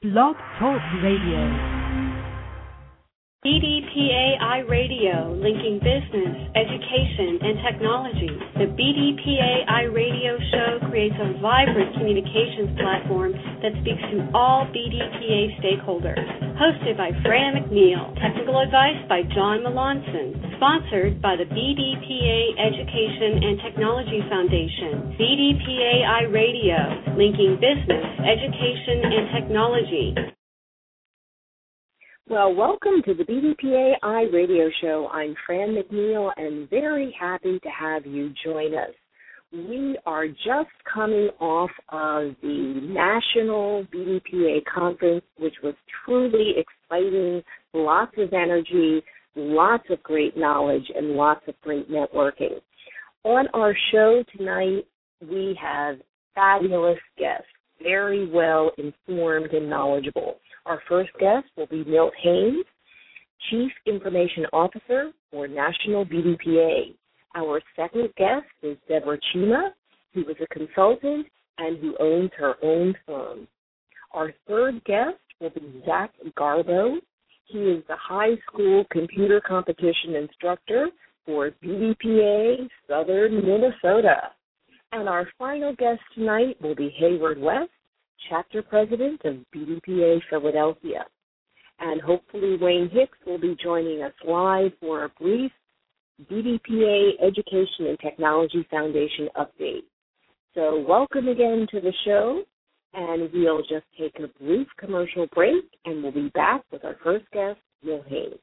Blog Talk Radio. BDPA Radio, linking business, education, and technology. The BDPA iRadio show creates a vibrant communications platform that speaks to all BDPA stakeholders. Hosted by Franne McNeal, technical advice by John Malonson. Sponsored by the BDPA Education and Technology Foundation. BDPA iRadio, linking business, education, and technology. Well, welcome to the BDPA iRadio Show. I'm Franne McNeal and very happy to have you join us. We are just coming off of the National BDPA Conference, which was truly exciting, lots of energy, lots of great knowledge, and lots of great networking. On our show tonight, we have fabulous guests, very well informed and knowledgeable. Our first guest will be Milt Haynes, Chief Information Officer for National BDPA. Our second guest is Deborah Chima, who is a consultant and who owns her own firm. Our third guest will be Zack Garbow. He is the high school computer competition instructor for BDPA Southern Minnesota. And our final guest tonight will be Hayward West, chapter president of BDPA Philadelphia. And hopefully Wayne Hicks will be joining us live for a brief BDPA Education and Technology Foundation update. So welcome again to the show, and we'll just take a brief commercial break, and we'll be back with our first guest, Milt Haynes.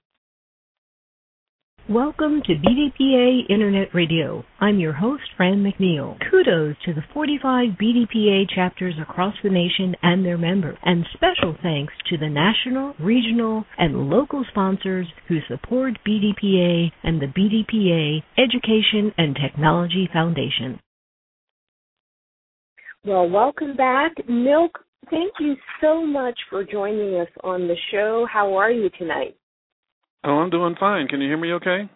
Welcome to BDPA Internet Radio. I'm your host, Franne McNeal. Kudos to the 45 BDPA chapters across the nation and their members, and special thanks to the national, regional, and local sponsors who support BDPA and the BDPA Education and Technology Foundation. Well, welcome back. Milt, thank you so much for joining us on the show. How are you tonight? Oh, I'm doing fine. Can you hear me okay?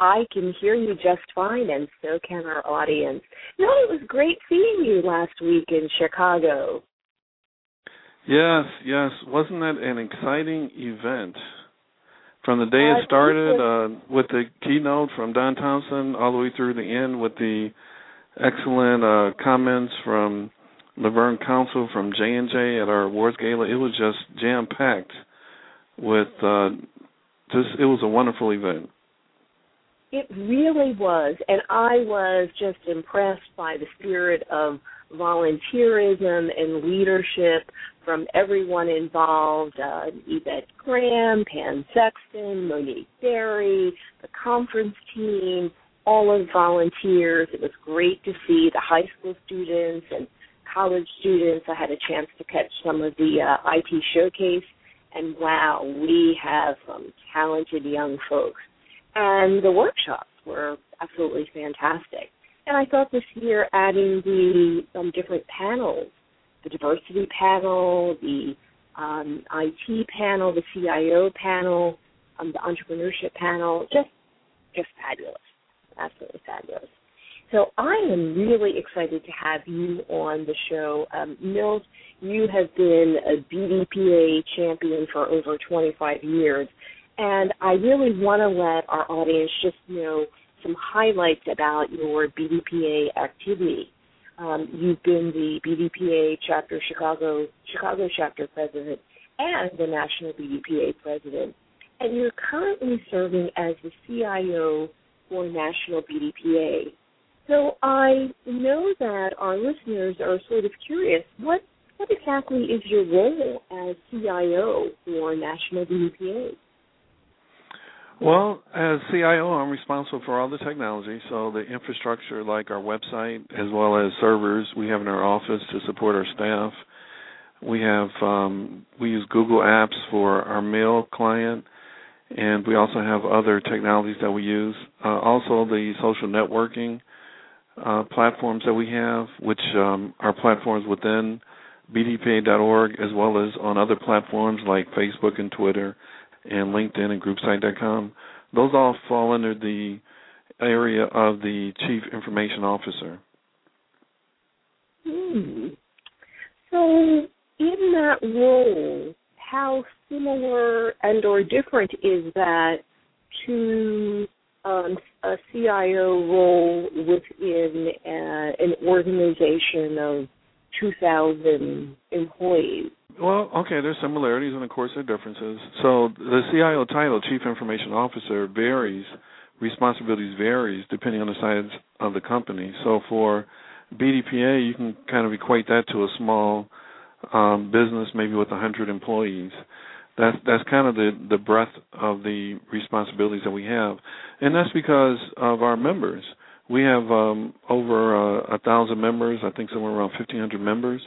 I can hear you just fine, and so can our audience. No, it was great seeing you last week in Chicago. Yes, yes. Wasn't that an exciting event? From the day it started uh, with the keynote from Don Thompson all the way through the end with the excellent uh, comments from Laverne Council from J and J at our awards gala, it was just jam packed with uh, just it was a wonderful event. It really was, and I was just impressed by the spirit of volunteerism and leadership from everyone involved uh, Yvette Graham, Pan Sexton, Monique Berry, the conference team, all of volunteers. It was great to see the high school students and college students. I had a chance to catch some of the uh, IT showcase and wow, we have some talented young folks. And the workshops were absolutely fantastic. And I thought this year adding the um, different panels, the diversity panel, the um, IT panel, the CIO panel, um, the entrepreneurship panel, just just fabulous, absolutely fabulous. So I am really excited to have you on the show. Um, Milt, you have been a BDPA champion for over 25 years, and I really want to let our audience just know some highlights about your BDPA activity. Um, you've been the BDPA chapter Chicago Chicago chapter president and the national BDPA president, and you're currently serving as the CIO for National BDPA. So I know that our listeners are sort of curious. What what exactly is your role as CIO for National BDPA? Well, as CIO, I'm responsible for all the technology, so the infrastructure like our website as well as servers we have in our office to support our staff. We have um, we use Google Apps for our mail client, and we also have other technologies that we use. Uh, also, the social networking uh, platforms that we have, which um, are platforms within BDPA.org as well as on other platforms like Facebook and Twitter and LinkedIn and GroupSite.com. Those all fall under the area of the Chief Information Officer. Hmm. So in that role, how similar and or different is that to um, a CIO role within a, an organization of 2,000 employees? Well, okay, there's similarities and of course there are differences. So the CIO title, Chief Information Officer, varies, responsibilities varies depending on the size of the company. So for BDPA, you can kind of equate that to a small um, business, maybe with 100 employees. That's that's kind of the the breadth of the responsibilities that we have, and that's because of our members. We have um, over uh, a thousand members. I think somewhere around 1,500 members,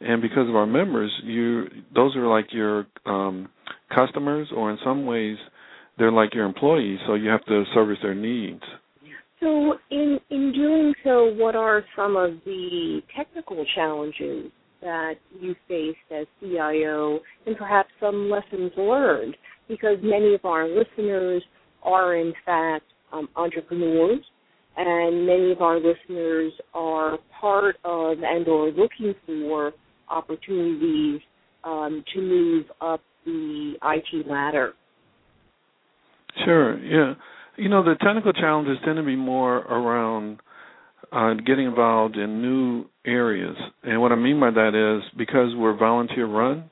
and because of our members, you those are like your um, customers, or in some ways, they're like your employees. So you have to service their needs. So, in in doing so, what are some of the technical challenges that you faced as CIO, and perhaps some lessons learned? Because many of our listeners are, in fact, um, entrepreneurs, and many of our listeners are part of and/or looking for opportunities um, to move up the IT ladder. Sure. Yeah. You know, the technical challenges tend to be more around uh, getting involved in new areas. And what I mean by that is because we're volunteer run,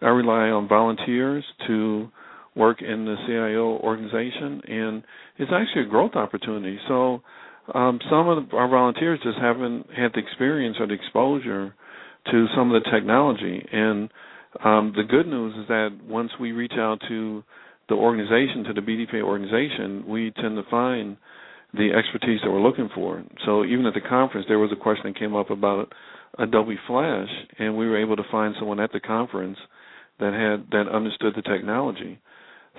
I rely on volunteers to work in the CIO organization, and it's actually a growth opportunity. So um, some of our volunteers just haven't had the experience or the exposure to some of the technology. And um, the good news is that once we reach out to the organization, to the BDPA organization, we tend to find the expertise that we're looking for. So even at the conference, there was a question that came up about Adobe Flash, and we were able to find someone at the conference that had that understood the technology.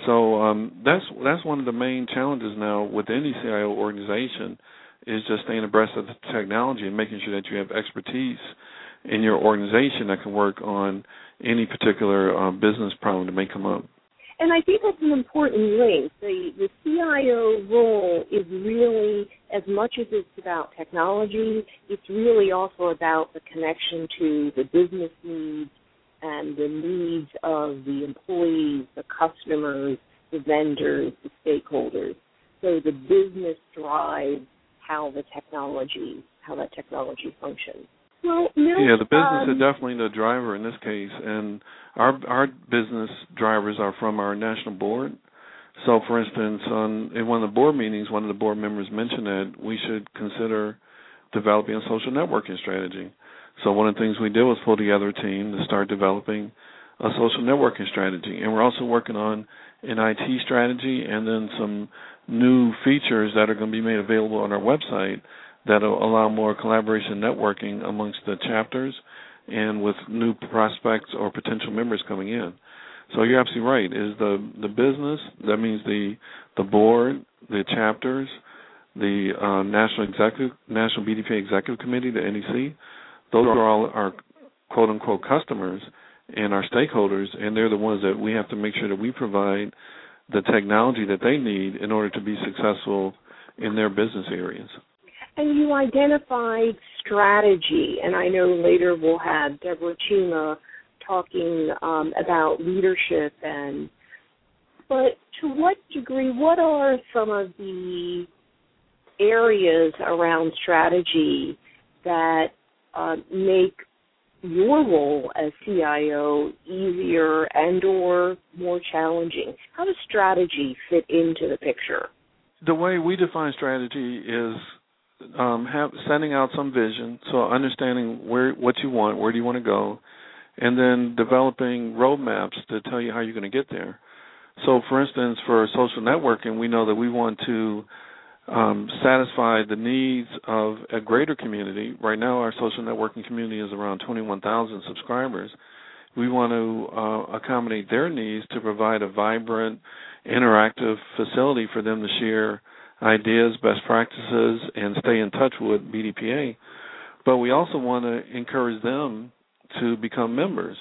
So um, that's that's one of the main challenges now with any CIO organization is just staying abreast of the technology and making sure that you have expertise in your organization that can work on any particular uh, business problem that may come up. And I think that's an important link. The the CIO role is really as much as it's about technology, it's really also about the connection to the business needs and the needs of the employees, the customers, the vendors, the stakeholders. So the business drives how the technology how that technology functions. Well, yeah, the business um, is definitely the driver in this case, and our our business drivers are from our national board. So, for instance, on in one of the board meetings, one of the board members mentioned that we should consider developing a social networking strategy. So, one of the things we did was pull together a team to start developing a social networking strategy, and we're also working on an IT strategy and then some new features that are going to be made available on our website that'll allow more collaboration networking amongst the chapters and with new prospects or potential members coming in. So you're absolutely right. Is the the business that means the the board, the chapters, the uh, national executive national BDPA executive committee, the NEC. Those are all our quote unquote customers and our stakeholders, and they're the ones that we have to make sure that we provide the technology that they need in order to be successful in their business areas. And you identified strategy, and I know later we'll have Deborah Chima talking um, about leadership and but to what degree what are some of the areas around strategy that uh, make your role as CIO easier and or more challenging? How does strategy fit into the picture? The way we define strategy is um, have out some vision, so understanding where what you want, where do you want to go, and then developing roadmaps to tell you how you're going to get there. So, for instance, for social networking, we know that we want to um, satisfy the needs of a greater community. Right now, our social networking community is around 21,000 subscribers. We want to uh, accommodate their needs to provide a vibrant, interactive facility for them to share ideas, best practices, and stay in touch with BDPA. But we also want to encourage them to become members.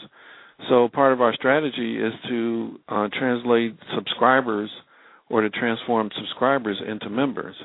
So part of our strategy is to uh, translate subscribers or to transform subscribers into members.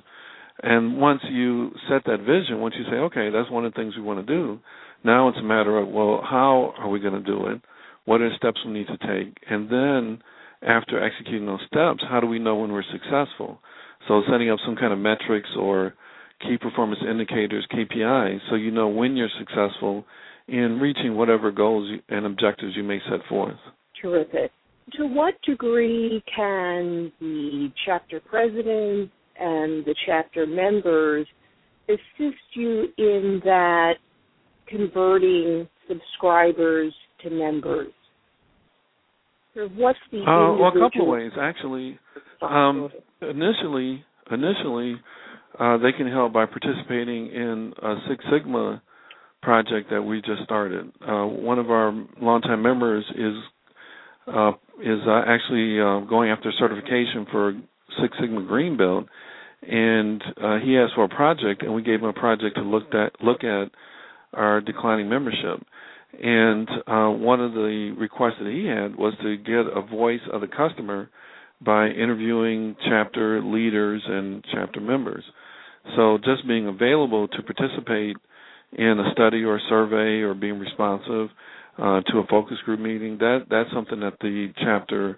And once you set that vision, once you say, okay, that's one of the things we want to do, Now it's a matter of well, how are we going to do it? What are the steps we need to take? And then after executing those steps, how do we know when we're successful? So setting up some kind of metrics or key performance indicators, KPIs, so you know when you're successful in reaching whatever goals and objectives you may set forth. Terrific. To what degree can the chapter president and the chapter members assist you in that converting subscribers to members? what's the uh, well, a couple of ways actually. Um, initially, initially, uh, they can help by participating in a Six Sigma project that we just started. Uh, one of our longtime members is uh, is uh, actually uh, going after certification for Six Sigma Green Belt, and uh, he asked for a project, and we gave him a project to look at look at our declining membership. And uh, one of the requests that he had was to get a voice of the customer by interviewing chapter leaders and chapter members. So just being available to participate in a study or a survey or being responsive uh, to a focus group meeting, that that's something that the chapter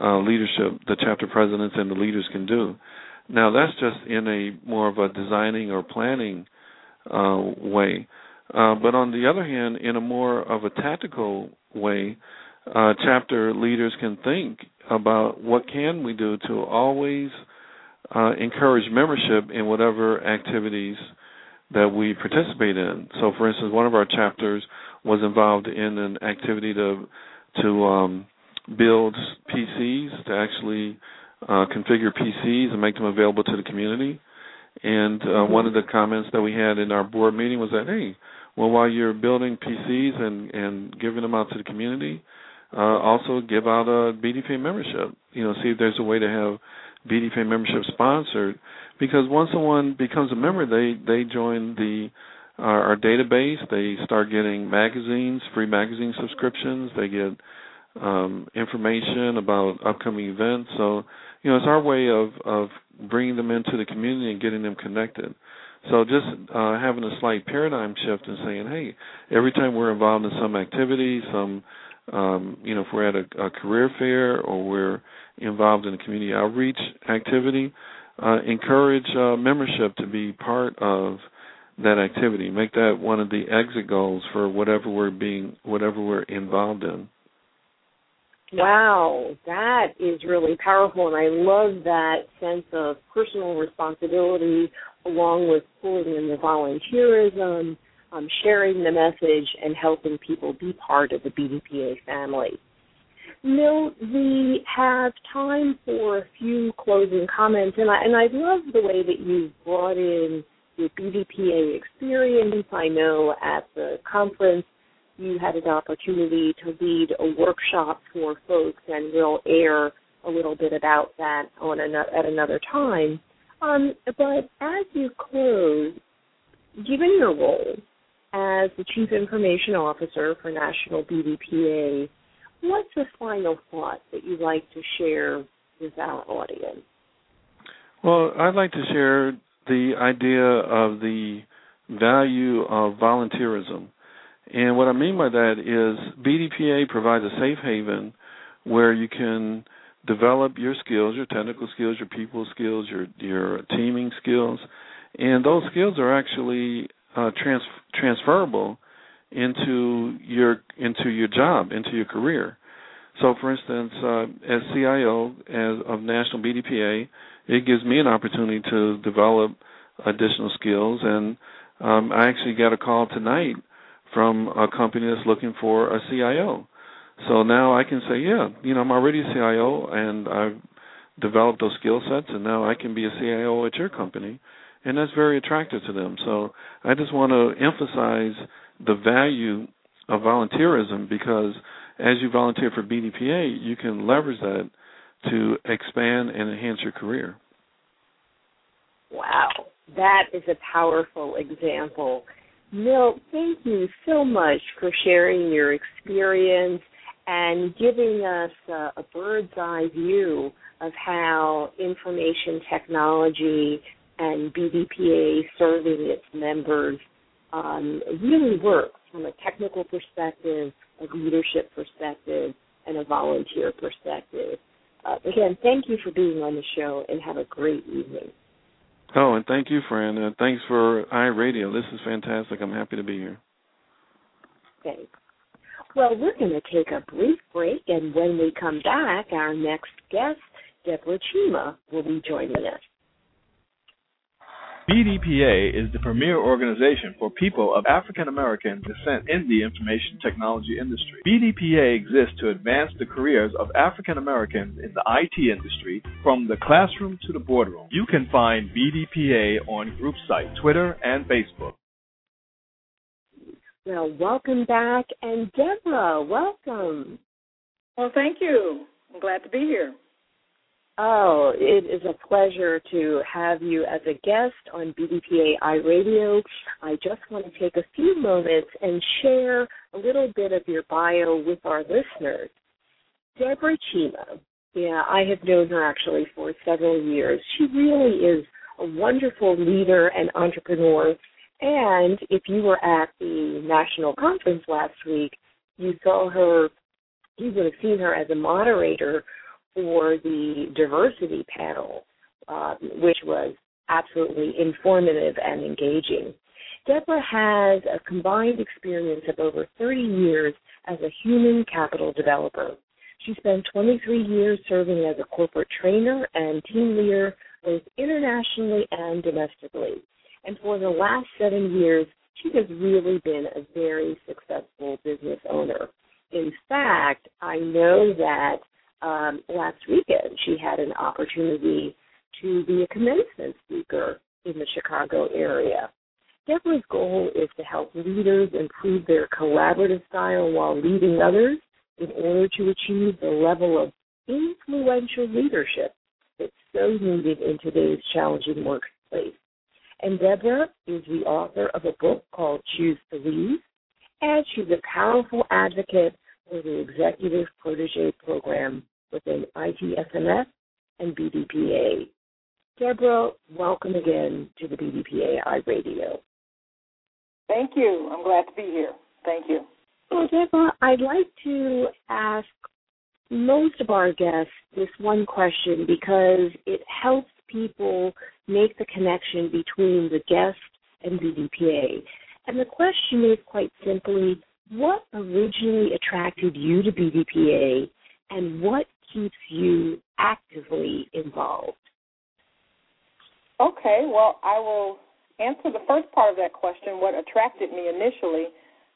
uh, leadership, the chapter presidents and the leaders can do. Now that's just in a more of a designing or planning uh, way. Uh, but on the other hand, in a more of a tactical way, uh, chapter leaders can think about what can we do to always uh, encourage membership in whatever activities that we participate in. So, for instance, one of our chapters was involved in an activity to to um, build PCs to actually uh, configure PCs and make them available to the community. And uh, one of the comments that we had in our board meeting was that, hey, well, while you're building PCs and and giving them out to the community, uh, also give out a BDPA membership. You know, see if there's a way to have BDPA membership sponsored, because once someone becomes a member, they they join the our, our database. They start getting magazines, free magazine subscriptions. They get um, information about upcoming events. So, you know, it's our way of of bringing them into the community and getting them connected. So just uh, having a slight paradigm shift and saying, hey, every time we're involved in some activity, some, um, you know, if we're at a, a career fair or we're involved in a community outreach activity, uh, encourage uh, membership to be part of that activity. Make that one of the exit goals for whatever we're being, whatever we're involved in. Wow, that is really powerful, and I love that sense of personal responsibility along with pulling in the volunteerism, um, sharing the message, and helping people be part of the BDPA family. Milt, we have time for a few closing comments, and I and I love the way that you brought in your BDPA experience. I know at the conference you had an opportunity to lead a workshop for folks, and we'll air a little bit about that on at another time. Um, but as you close, given your role as the Chief Information Officer for National BDPA, what's the final thought that you'd like to share with our audience? Well, I'd like to share the idea of the value of volunteerism. And what I mean by that is BDPA provides a safe haven where you can develop your skills, your technical skills, your people skills, your your teaming skills, and those skills are actually uh, trans- transferable into your into your job, into your career. So, for instance, uh, as CIO as of National BDPA, it gives me an opportunity to develop additional skills, and um, I actually got a call tonight from a company that's looking for a CIO. So now I can say, yeah, you know, I'm already a CIO and I've developed those skill sets, and now I can be a CIO at your company, and that's very attractive to them. So I just want to emphasize the value of volunteerism because as you volunteer for BDPA, you can leverage that to expand and enhance your career. Wow, that is a powerful example. Milt, thank you so much for sharing your experience and giving us a, a bird's eye view of how information technology and BDPA serving its members um, really works from a technical perspective, a leadership perspective, and a volunteer perspective. Uh, again, thank you for being on the show and have a great evening. Oh, and thank you, Franne. Uh, thanks for iRadio. This is fantastic. I'm happy to be here. Thanks. Well, we're going to take a brief break, and when we come back, our next guest, Deborah Chima, will be joining us. BDPA is the premier organization for people of African American descent in the information technology industry. BDPA exists to advance the careers of African Americans in the IT industry from the classroom to the boardroom. You can find BDPA on group site, Twitter, and Facebook. Well, welcome back. And Deborah, welcome. Well, thank you. I'm glad to be here. Oh, it is a pleasure to have you as a guest on BDPA iRadio. I just want to take a few moments and share a little bit of your bio with our listeners. Deborah Chima, yeah, I have known her actually for several years. She really is a wonderful leader and entrepreneur. And if you were at the national conference last week, you saw her, you would have seen her as a moderator for the diversity panel, uh, which was absolutely informative and engaging. Deborah has a combined experience of over 30 years as a human capital developer. She spent 23 years serving as a corporate trainer and team leader both internationally and domestically. And for the last seven years, she has really been a very successful business owner. In fact, I know that um, last weekend she had an opportunity to be a commencement speaker in the Chicago area. Deborah's goal is to help leaders improve their collaborative style while leading others in order to achieve the level of influential leadership that's so needed in today's challenging workplace. And Deborah is the author of a book called Choose to Lead, and she's a powerful advocate for the Executive Protege Program within ITSMF and BDPA. Deborah, welcome again to the BDPA iRadio. Thank you. I'm glad to be here. Thank you. Well, Deborah, I'd like to ask most of our guests this one question because it helps people make the connection between the guest and BDPA. And the question is quite simply what originally attracted you to BDPA and what keeps you actively involved? Okay, well, I will answer the first part of that question what attracted me initially.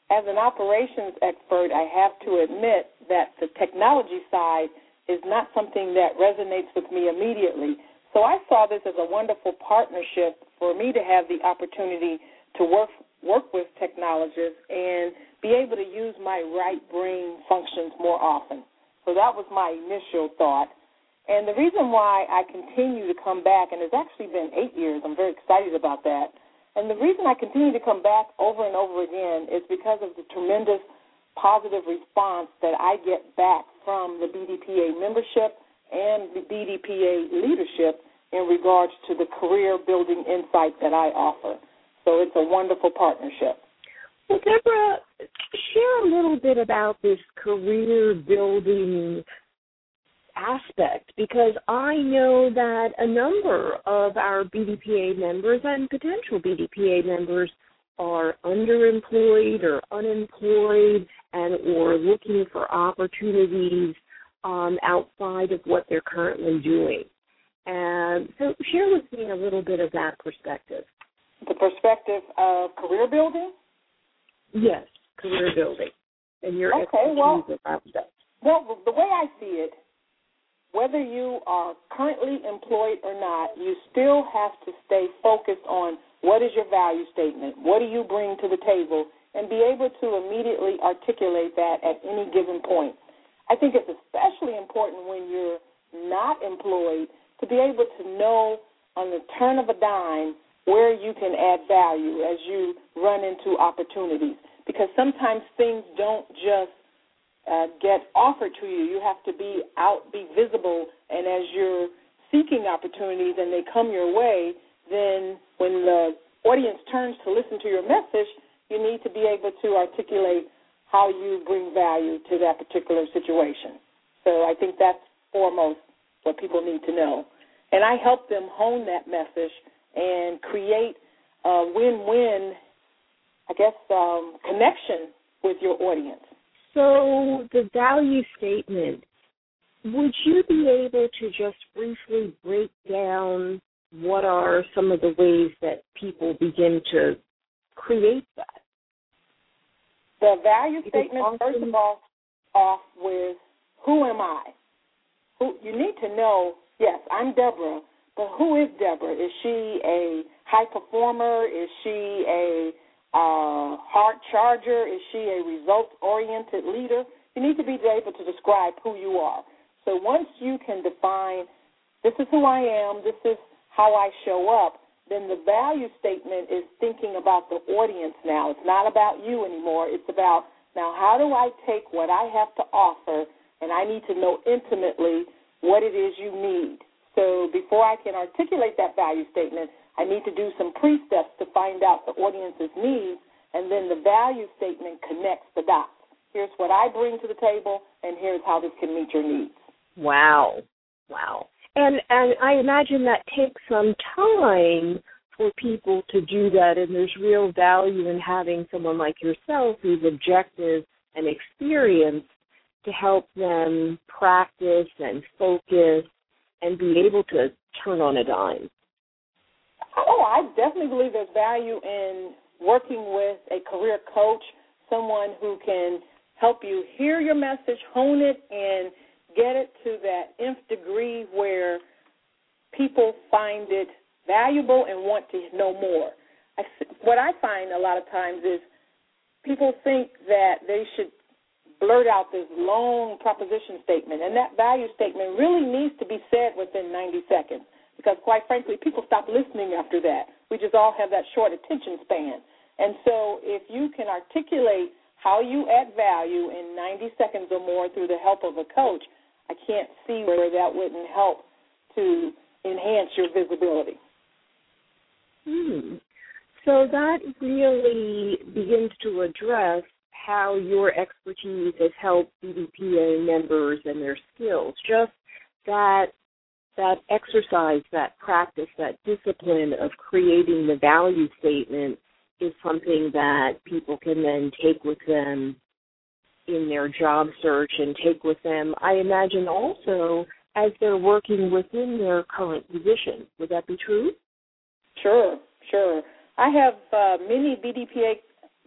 As an operations expert, I have to admit that the technology side is not something that resonates with me immediately. So I saw this as a wonderful partnership for me to have the opportunity to work work with technologists and be able to use my right brain functions more often. So that was my initial thought. And the reason why I continue to come back, and it's actually been eight years, I'm very excited about that. And the reason I continue to come back over and over again is because of the tremendous positive response that I get back from the BDPA membership and the BDPA leadership in regards to the career building insight that I offer. So it's a wonderful partnership. Well, Deborah, share a little bit about this career building aspect because I know that a number of our BDPA members and potential BDPA members are underemployed or unemployed and or looking for opportunities um, outside of what they're currently doing. And so share with me a little bit of that perspective. The perspective of career building? Yes, career building. And your okay, well, about that. Well, the way I see it, whether you are currently employed or not, you still have to stay focused on what is your value statement, what do you bring to the table, and be able to immediately articulate that at any given point. I think it's especially important when you're not employed to be able to know on the turn of a dime where you can add value as you run into opportunities. Because sometimes things don't just uh, get offered to you. You have to be out, be visible, and as you're seeking opportunities and they come your way, then when the audience turns to listen to your message, you need to be able to articulate how you bring value to that particular situation. So I think that's foremost what people need to know. And I help them hone that message and create a win-win, I guess, um, connection with your audience. So the value statement, would you be able to just briefly break down what are some of the ways that people begin to create that? The value statement, first of all, off with who am I? Who you need to know, yes, I'm Deborah, but who is Deborah? Is she a high performer? Is she a uh, charger? Is she a results oriented leader? You need to be able to describe who you are. So once you can define, this is who I am, this is how I show up, then the value statement is thinking about the audience now. It's not about you anymore. It's about now how do I take what I have to offer and I need to know intimately what it is you need. So before I can articulate that value statement, I need to do some pre-steps to find out the audience's needs, and then the value statement connects the dots. Here's what I bring to the table, and here's how this can meet your needs. Wow. Wow. And and I imagine that takes some time for people to do that and there's real value in having someone like yourself who's objective and experienced to help them practice and focus and be able to turn on a dime. Oh, I definitely believe there's value in working with a career coach, someone who can help you hear your message, hone it, and get it to that nth degree where people find it valuable and want to know more. I, what I find a lot of times is people think that they should blurt out this long proposition statement, and that value statement really needs to be said within 90 seconds because, quite frankly, people stop listening after that. We just all have that short attention span. And so, if you can articulate how you add value in 90 seconds or more through the help of a coach, I can't see where that wouldn't help to enhance your visibility. Hmm. So that really begins to address how your expertise has helped BDPA members and their skills. Just that that exercise, that practice, that discipline of creating the value statement is something that people can then take with them in their job search and take with them, I imagine also as they're working within their current position. Would that be true? Sure, sure. I have uh, many BDPA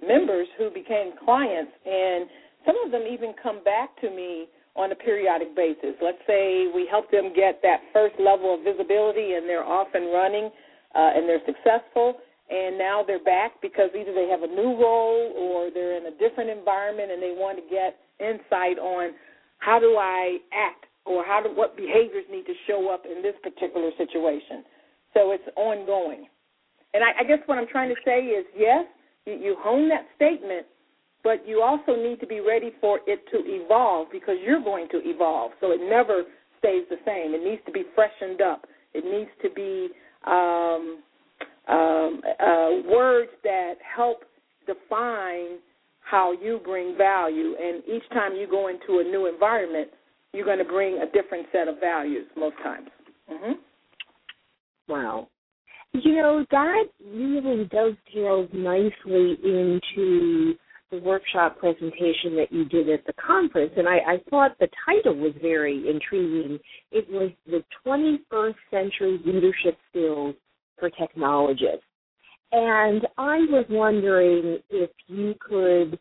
members who became clients, and some of them even come back to me on a periodic basis. Let's say we help them get that first level of visibility and they're off and running uh, and they're successful and now they're back because either they have a new role or they're in a different environment and they want to get insight on how do I act or how do what behaviors need to show up in this particular situation. So it's ongoing. And I, I guess what I'm trying to say is yes, you, you hone that statement, but you also need to be ready for it to evolve because you're going to evolve. So it never stays the same. It needs to be freshened up. It needs to be um, um, uh, words that help define how you bring value. And each time you go into a new environment, you're going to bring a different set of values most times. Mm-hmm. Wow. You know, that really dovetails nicely into the workshop presentation that you did at the conference, and I, I thought the title was very intriguing. It was the 21st Century Leadership Skills for technologists. And I was wondering if you could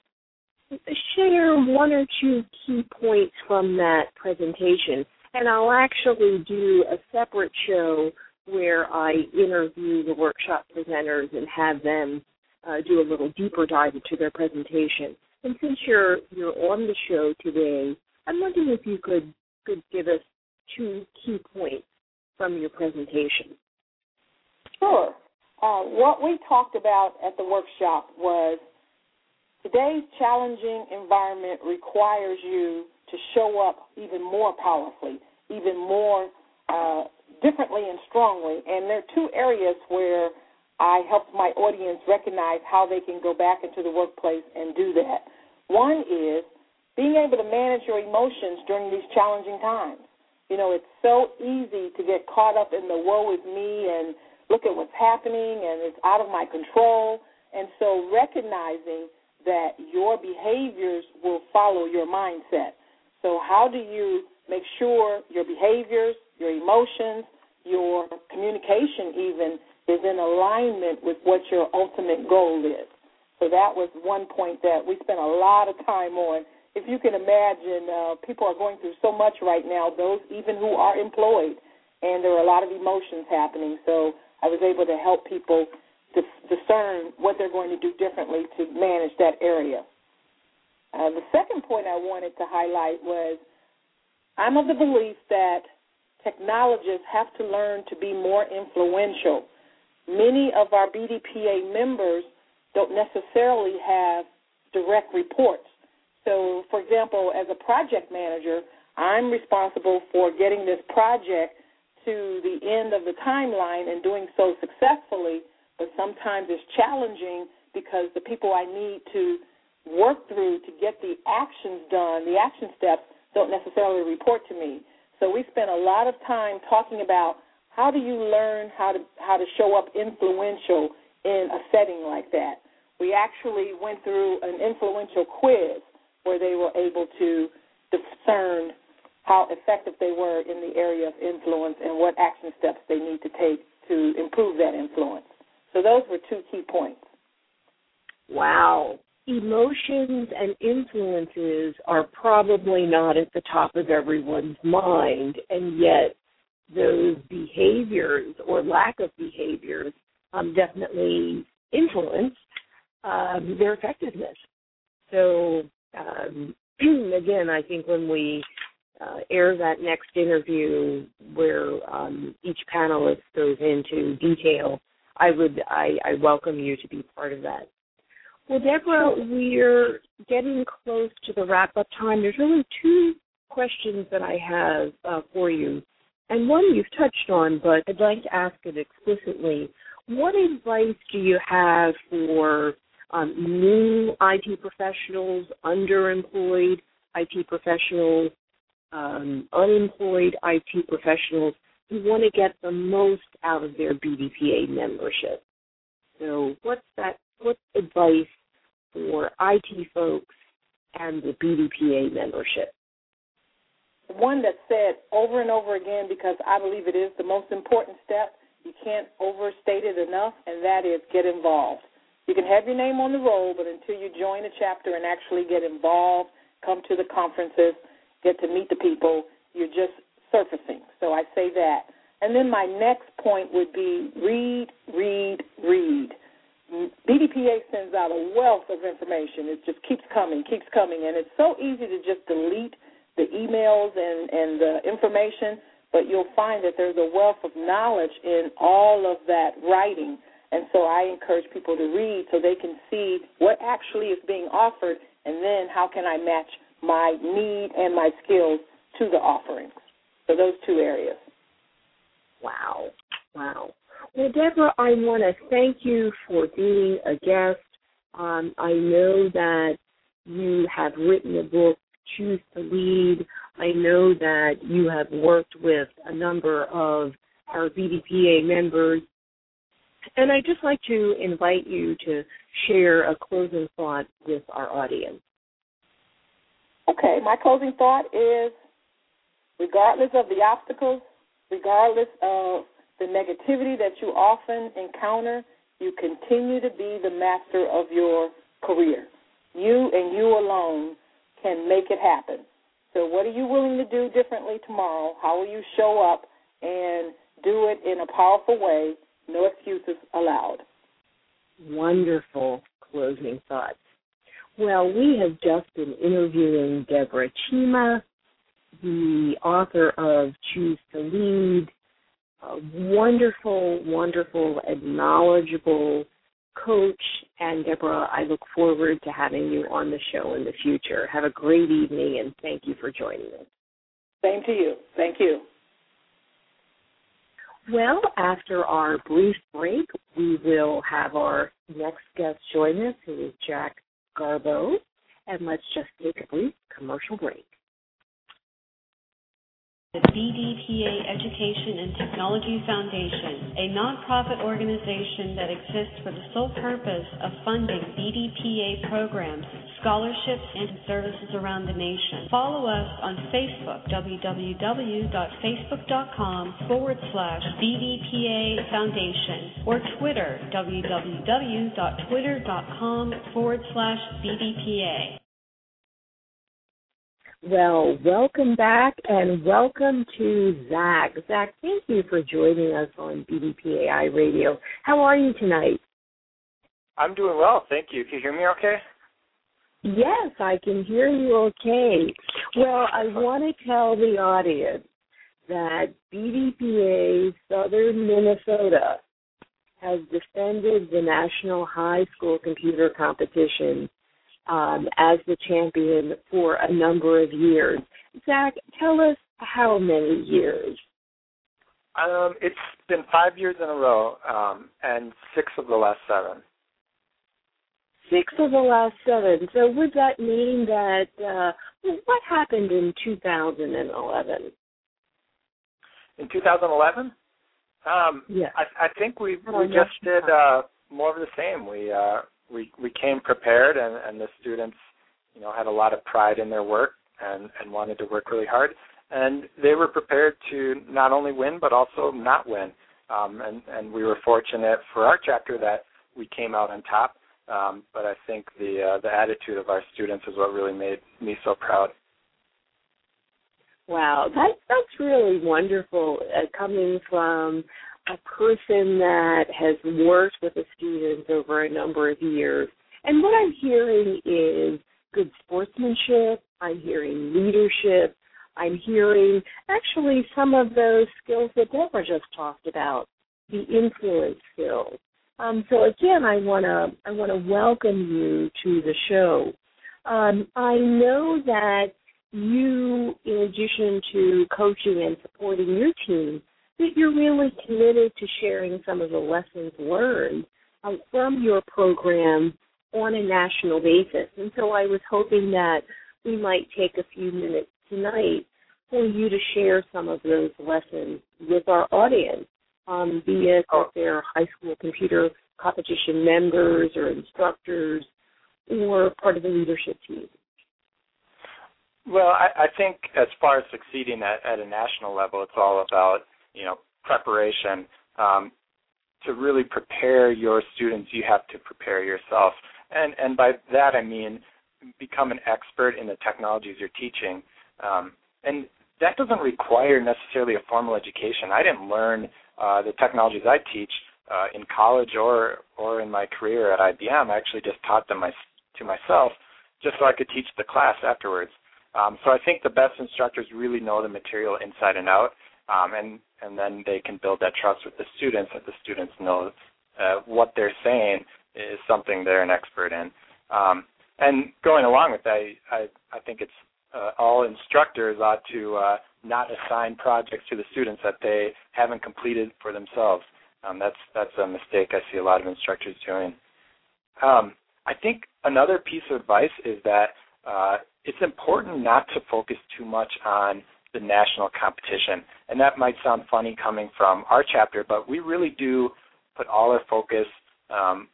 share one or two key points from that presentation. And I'll actually do a separate show where I interview the workshop presenters and have them uh, do a little deeper dive into their presentation. And since you're you're on the show today, I'm wondering if you could could give us two key points from your presentation. Sure. Uh, what we talked about at the workshop was today's challenging environment requires you to show up even more powerfully, even more uh, differently and strongly. And there are two areas where I helped my audience recognize how they can go back into the workplace and do that. One is being able to manage your emotions during these challenging times. You know, it's so easy to get caught up in the woe is me and look at what's happening and it's out of my control. And so recognizing that your behaviors will follow your mindset. So, how do you make sure your behaviors, your emotions, your communication even is in alignment with what your ultimate goal is? So, that was one point that we spent a lot of time on. If you can imagine, uh, people are going through so much right now, those even who are employed, and there are a lot of emotions happening. So, I was able to help people discern what they're going to do differently to manage that area. Uh, the second point I wanted to highlight was I'm of the belief that technologists have to learn to be more influential. Many of our BDPA members don't necessarily have direct reports. So, for example, as a project manager, I'm responsible for getting this project to the end of the timeline and doing so successfully but sometimes it's challenging because the people I need to work through to get the actions done, the action steps, don't necessarily report to me. So we spent a lot of time talking about how do you learn how to how to show up influential in a setting like that. We actually went through an influential quiz where they were able to discern how effective they were in the area of influence and what action steps they need to take to improve that influence. So those were two key points. Wow. Emotions and influences are probably not at the top of everyone's mind, and yet those behaviors or lack of behaviors um, definitely influence um, their effectiveness. So, um, again, I think when we uh, air that next interview where um, each panelist goes into detail I would I, I welcome you to be part of that. Well, Deborah, we're getting close to the wrap up time. There's really two questions that I have uh, for you, and one you've touched on, but I'd like to ask it explicitly. What advice do you have for um, new IT professionals, underemployed IT professionals, um, unemployed IT professionals who want to get the most out of their BDPA membership. So, what's that? What's advice for IT folks and the BDPA membership? One that's said over and over again because I believe it is the most important step. You can't overstate it enough, and that is get involved. You can have your name on the roll, but until you join a chapter and actually get involved, come to the conferences, get to meet the people, you're just surfacing. So I say that. And then my next point would be read, read, read. BDPA sends out a wealth of information. It just keeps coming, keeps coming, and it's so easy to just delete the emails and, and the information, but you'll find that there's a wealth of knowledge in all of that writing. And so I encourage people to read so they can see what actually is being offered, and then how can I match my need and my skills to the offerings. So those two areas. Wow. Wow. Well, Deborah, I want to thank you for being a guest. Um, I know that you have written a book, Choose to Lead. I know that you have worked with a number of our BDPA members. And I'd just like to invite you to share a closing thought with our audience. Okay, my closing thought is regardless of the obstacles, regardless of the negativity that you often encounter, you continue to be the master of your career. You and you alone can make it happen. So, what are you willing to do differently tomorrow? How will you show up and do it in a powerful way? No excuses allowed. Wonderful closing thoughts. Well, we have just been interviewing Deborah Chima, the author of Choose to Lead, a wonderful, wonderful, and knowledgeable coach. And Deborah, I look forward to having you on the show in the future. Have a great evening, and thank you for joining us. Same to you. Thank you. Well, after our brief break, we will have our next guest join us, who is Jack Garbow. And let's just take a brief commercial break. The BDPA Education and Technology Foundation, a nonprofit organization that exists for the sole purpose of funding BDPA programs, scholarships, and services around the nation. Follow us on Facebook, www.facebook.com forward slash BDPA Foundation, or Twitter, www.twitter.com forward slash BDPA. Well, welcome back and welcome to Zack. Zack, thank you for joining us on BDPA iRadio. How are you tonight? I'm doing well, thank you. Can you hear me okay? Yes, I can hear you okay. Well, I want to tell the audience that BDPA Southern Minnesota has defended the National High School Computer Competition um, as the champion for a number of years. Zack, tell us how many years? Um, it's been five years in a row, um, and six of the last seven. Six of the last seven. So would that mean that uh, what happened in 2011? In 2011, um, yeah, I, I think we we just did uh, more of the same. We uh, we we came prepared, and, and the students, you know, had a lot of pride in their work and and wanted to work really hard, and they were prepared to not only win but also not win. Um, and and we were fortunate for our chapter that we came out on top. Um, but I think the uh, the attitude of our students is what really made me so proud. Wow, that that's really wonderful uh, coming from a person that has worked with the students over a number of years. And what I'm hearing is good sportsmanship, I'm hearing leadership, I'm hearing actually some of those skills that Deborah just talked about, the influence skills. Um, so again, I want to I want to welcome you to the show. Um, I know that you, in addition to coaching and supporting your team, that you're really committed to sharing some of the lessons learned uh, from your program on a national basis. And so I was hoping that we might take a few minutes tonight for you to share some of those lessons with our audience, um, be it that they're high school computer competition members or instructors or part of the leadership team. Well, I, I think as far as succeeding at, at a national level, it's all about you know preparation. Um, to really prepare your students, you have to prepare yourself, and and by that I mean become an expert in the technologies you're teaching. Um, and that doesn't require necessarily a formal education. I didn't learn uh, the technologies I teach uh, in college or or in my career at IBM. I actually just taught them my, to myself, just so I could teach the class afterwards. Um, so I think the best instructors really know the material inside and out, um, and and then they can build that trust with the students that the students know uh, what they're saying is something they're an expert in. Um, and going along with that, I I think it's uh, all instructors ought to uh, not assign projects to the students that they haven't completed for themselves. Um, that's that's a mistake I see a lot of instructors doing. Um, I think another piece of advice is that uh, it's important not to focus too much on the national competition. And that might sound funny coming from our chapter, but we really do put all our focus, um,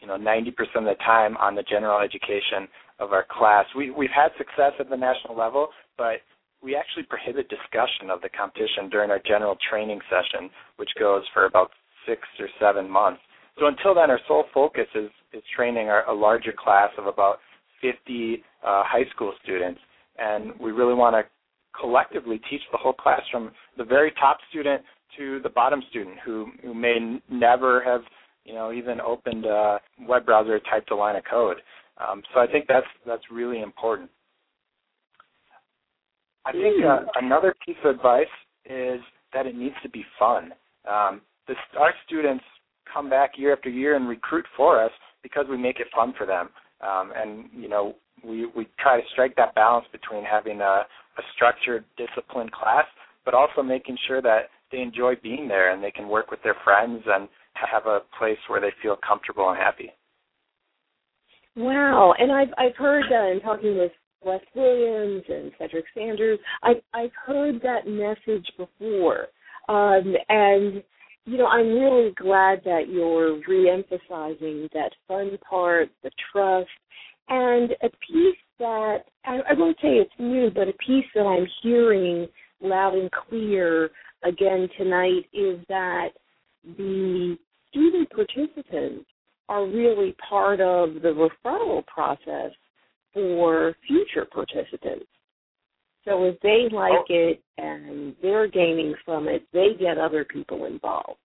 you know, 90% of the time on the general education of our class. We, we've had success at the national level, but we actually prohibit discussion of the competition during our general training session, which goes for about six or seven months. So until then, our sole focus is, is training our, a larger class of about 50 uh, high school students, and we really want to collectively teach the whole class from the very top student to the bottom student who who may n- never have you know even opened a web browser typed a line of code. Um, so I think that's that's really important. I think uh, another piece of advice is that it needs to be fun. Um, this, our students come back year after year and recruit for us because we make it fun for them. Um, and you know, we we try to strike that balance between having a, a structured, disciplined class, but also making sure that they enjoy being there and they can work with their friends and have a place where they feel comfortable and happy. Wow, and I've I've heard uh, in talking with Wes Williams and Cedric Sanders, I I've heard that message before, um, and you know I'm really glad that you're reemphasizing that fun part, the trust, and a piece that I, I won't say it's new, but a piece that I'm hearing loud and clear again tonight is that the student participants are really part of the referral process for future participants. So if they like oh. it and they're gaining from it, they get other people involved.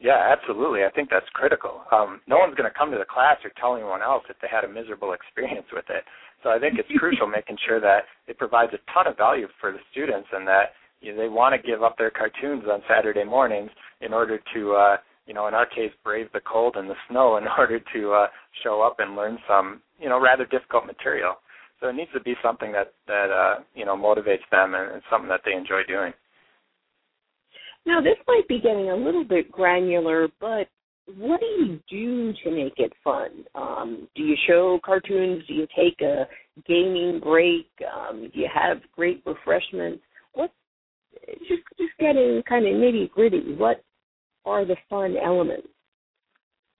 Yeah, absolutely. I think that's critical. Um, no one's going to come to the class or tell anyone else if they had a miserable experience with it. So I think it's crucial making sure that it provides a ton of value for the students and that you know, they want to give up their cartoons on Saturday mornings in order to, uh, you know, in our case, brave the cold and the snow in order to uh, show up and learn some, you know, rather difficult material. So it needs to be something that that uh, you know motivates them and, and something that they enjoy doing. Now this might be getting a little bit granular, but what do you do to make it fun? Um, do you show cartoons? Do you take a gaming break? Um, do you have great refreshments? What just just getting kind of nitty gritty. What are the fun elements?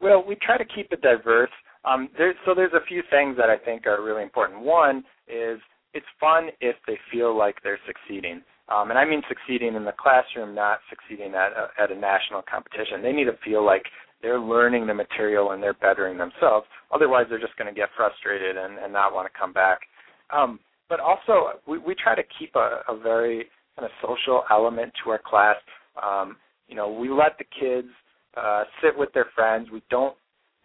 Well, we try to keep it diverse. Um, there's, so there's a few things that I think are really important. One is it's fun if they feel like they're succeeding. Um, and I mean succeeding in the classroom, not succeeding at a, at a national competition. They need to feel like they're learning the material and they're bettering themselves. Otherwise, they're just going to get frustrated and, and not want to come back. Um, but also, we, we try to keep a, a very kind of social element to our class. Um, you know, we let the kids uh, sit with their friends. We don't,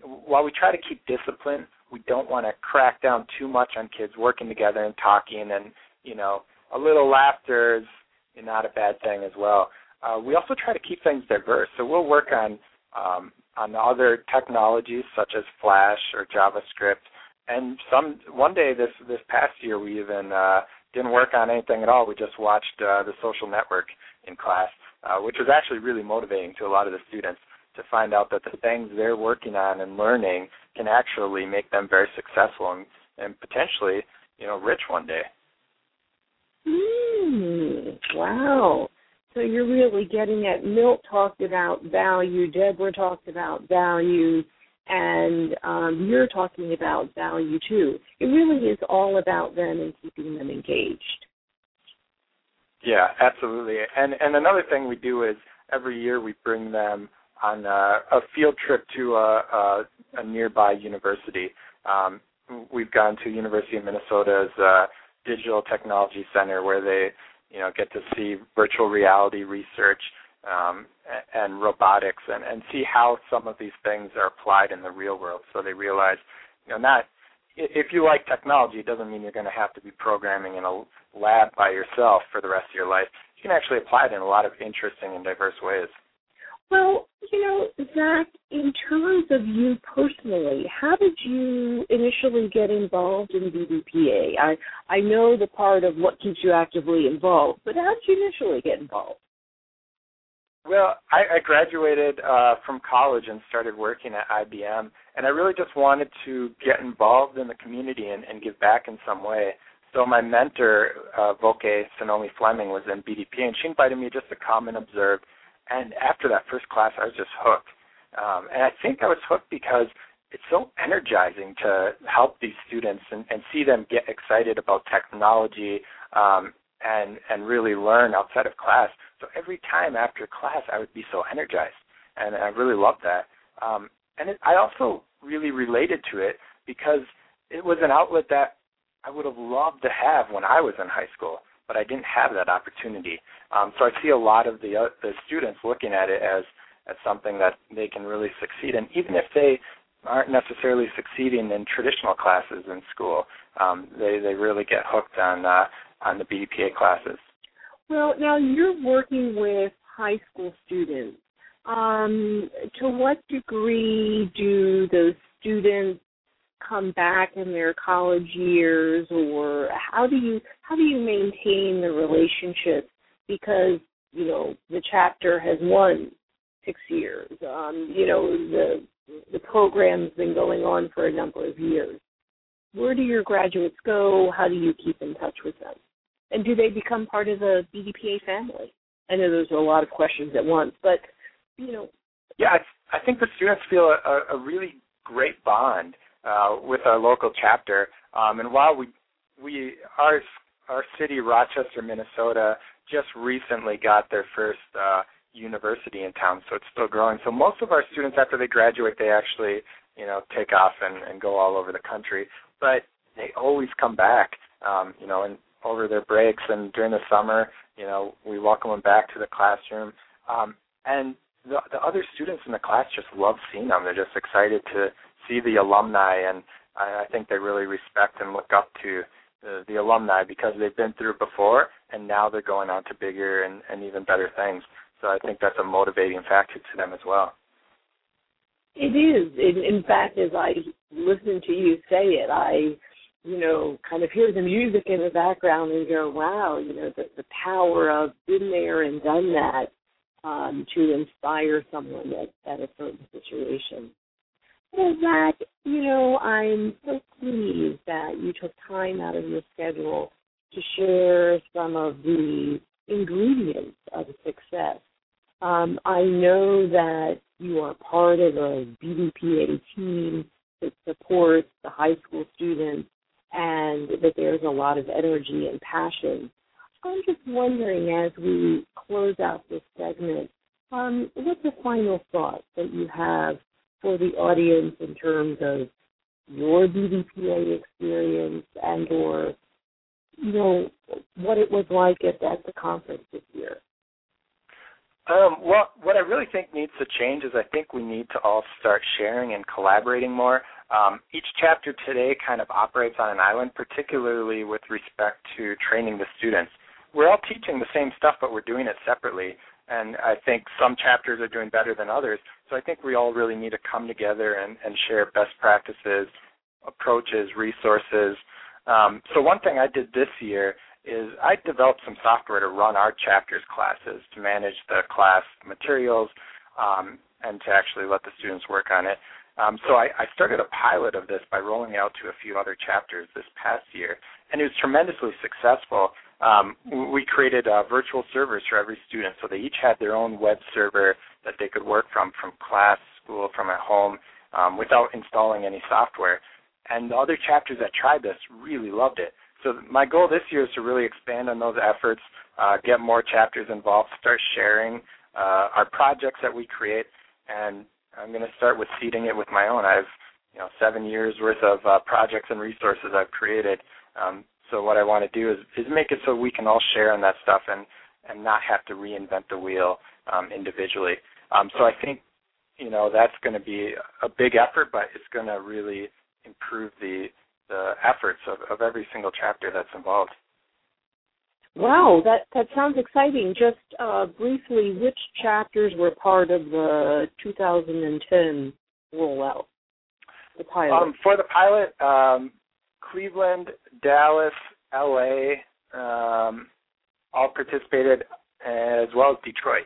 while we try to keep discipline, we don't want to crack down too much on kids working together and talking. And you know, a little laughter is not a bad thing as well. Uh, we also try to keep things diverse, so we'll work on um, on other technologies such as Flash or JavaScript. And some one day this this past year we even uh, didn't work on anything at all. We just watched uh, the social network in class, uh, which was actually really motivating to a lot of the students to find out that the things they're working on and learning can actually make them very successful and, and potentially, you know, rich one day. Mm, wow. So you're really getting at Milt talked about value, Deborah talked about value, and um, you're talking about value too. It really is all about them and keeping them engaged. Yeah, absolutely. And and another thing we do is every year we bring them on a, a field trip to a, a, a nearby university. Um, we've gone to University of Minnesota's uh, Digital Technology Center where they you know get to see virtual reality research um, and robotics and, and see how some of these things are applied in the real world. So they realize, you know, not if you like technology, it doesn't mean you're going to have to be programming in a lab by yourself for the rest of your life. You can actually apply it in a lot of interesting and diverse ways. Well, you know, Zack, in terms of you personally, how did you initially get involved in BDPA? I I know the part of what keeps you actively involved, but how did you initially get involved? Well, I, I graduated uh, from college and started working at IBM, and I really just wanted to get involved in the community and, and give back in some way. So my mentor, uh, Voke Sonomi Fleming, was in BDP, and she invited me just to come and observe. And after that first class, I was just hooked. Um, and I think I was hooked because it's so energizing to help these students and, and see them get excited about technology um, and and really learn outside of class. So every time after class, I would be so energized, and I really loved that. Um, and it, I also really related to it because it was an outlet that I would have loved to have when I was in high school, but I didn't have that opportunity. Um, so I see a lot of the uh, the students looking at it as as something that they can really succeed in, even if they aren't necessarily succeeding in traditional classes in school. Um, they they really get hooked on uh, on the BDPA classes. Well, now you're working with high school students. Um, to what degree do those students come back in their college years, or how do you how do you maintain the relationships? Because you know, the chapter has won six years. Um, you know, the the program's been going on for a number of years. Where do your graduates go? How do you keep in touch with them? And do they become part of the BDPA family? I know those are a lot of questions at once, but you know. Yeah, I, I think the students feel a, a really great bond uh, with our local chapter. Um, and while we we our our city, Rochester, Minnesota, just recently got their first uh, university in town, so it's still growing. So most of our students, after they graduate, they actually you know take off and, and go all over the country. But they always come back, um, you know, and over their breaks and during the summer, you know, we welcome them back to the classroom. Um, and the, the other students in the class just love seeing them. They're just excited to see the alumni, and I, I think they really respect and look up to the, the alumni because they've been through it before, and now they're going on to bigger and, and even better things. So I think that's a motivating factor to them as well. It is. In, in fact, as I listen to you say it, I, you know, kind of hear the music in the background and go, wow, you know, the, the power of been there and done that um, to inspire someone at, at a certain situation. Well, that, you know, I'm so pleased that you took time out of your schedule to share some of the ingredients of success. Um, I know that you are part of a BDPA team that supports the high school students and that there's a lot of energy and passion. I'm just wondering as we close out this segment, um, what's the final thought that you have for the audience in terms of your BDPA experience and or you know what it was like at, at the conference this year? Um, well, what I really think needs to change is I think we need to all start sharing and collaborating more. Um, each chapter today kind of operates on an island, particularly with respect to training the students. We're all teaching the same stuff, but we're doing it separately. And I think some chapters are doing better than others. So I think we all really need to come together and, and share best practices, approaches, resources. Um, so one thing I did this year is I developed some software to run our chapters classes to manage the class materials um, and to actually let the students work on it. Um, so I, I started a pilot of this by rolling out to a few other chapters this past year, and it was tremendously successful. Um, we created uh, virtual servers for every student, so they each had their own web server that they could work from, from class, school, from at home, um, without installing any software. And the other chapters that tried this really loved it. So my goal this year is to really expand on those efforts, uh, get more chapters involved, start sharing uh, our projects that we create, and I'm going to start with seeding it with my own. I have you know seven years worth of uh, projects and resources I've created. Um, so what I want to do is is make it so we can all share in that stuff and and not have to reinvent the wheel um, individually. Um, so I think you know that's going to be a big effort, but it's going to really improve the the efforts of, of every single chapter that's involved. Wow, that that sounds exciting. Just uh, briefly, which chapters were part of the 2010 rollout? The pilot. Um, for the pilot, um, Cleveland, Dallas, LA, um, all participated, as well as Detroit.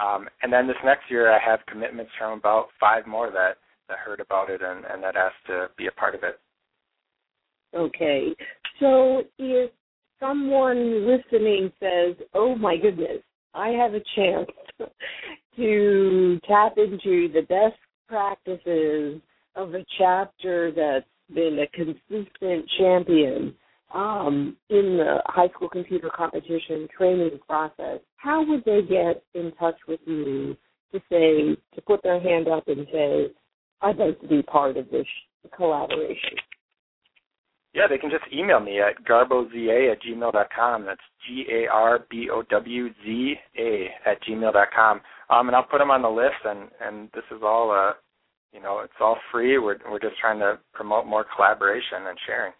Um, and then this next year, I have commitments from about five more that that heard about it and, and that asked to be a part of it. Okay. So if someone listening says, oh my goodness, I have a chance to tap into the best practices of a chapter that's been a consistent champion um, in the high school computer competition training process, how would they get in touch with you to say, to put their hand up and say, I'd like to be part of this collaboration? Yeah, they can just email me at garbowza at gmail.com. That's G A R B O W Z A at gmail.com. Um, and I'll put them on the list. And and this is all uh, you know, it's all free. We're we're just trying to promote more collaboration and sharing.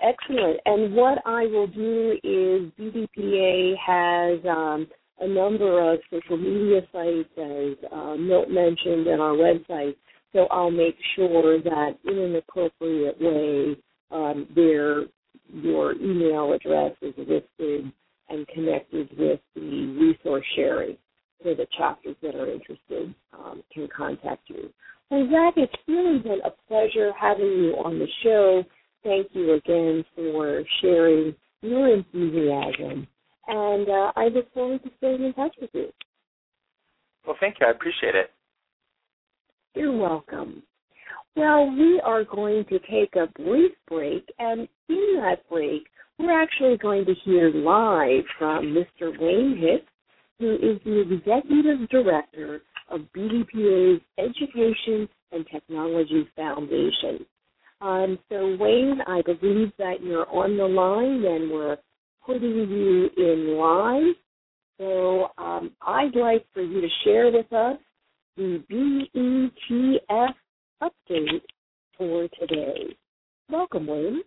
Excellent. And what I will do is BDPA has um, a number of social media sites, as uh, Milt mentioned, and our website. So I'll make sure that in an appropriate way um, their your email address is listed and connected with the resource February so the chapters that are interested um, can contact you. Well, Zack, it's really been a pleasure having you on the show. Thank you again for sharing your enthusiasm, and uh, I look forward to staying in touch with you. Well, thank you. I appreciate it. You're welcome. Well, we are going to take a brief break, and in that break, we're actually going to hear live from Mr. Wayne Hicks, who is the Executive Director of BDPA's Education and Technology Foundation. Um, so, Wayne, I believe that you're on the line and we're putting you in line. So, um, I'd like for you to share with us the BETF update for today. Welcome, Wayne.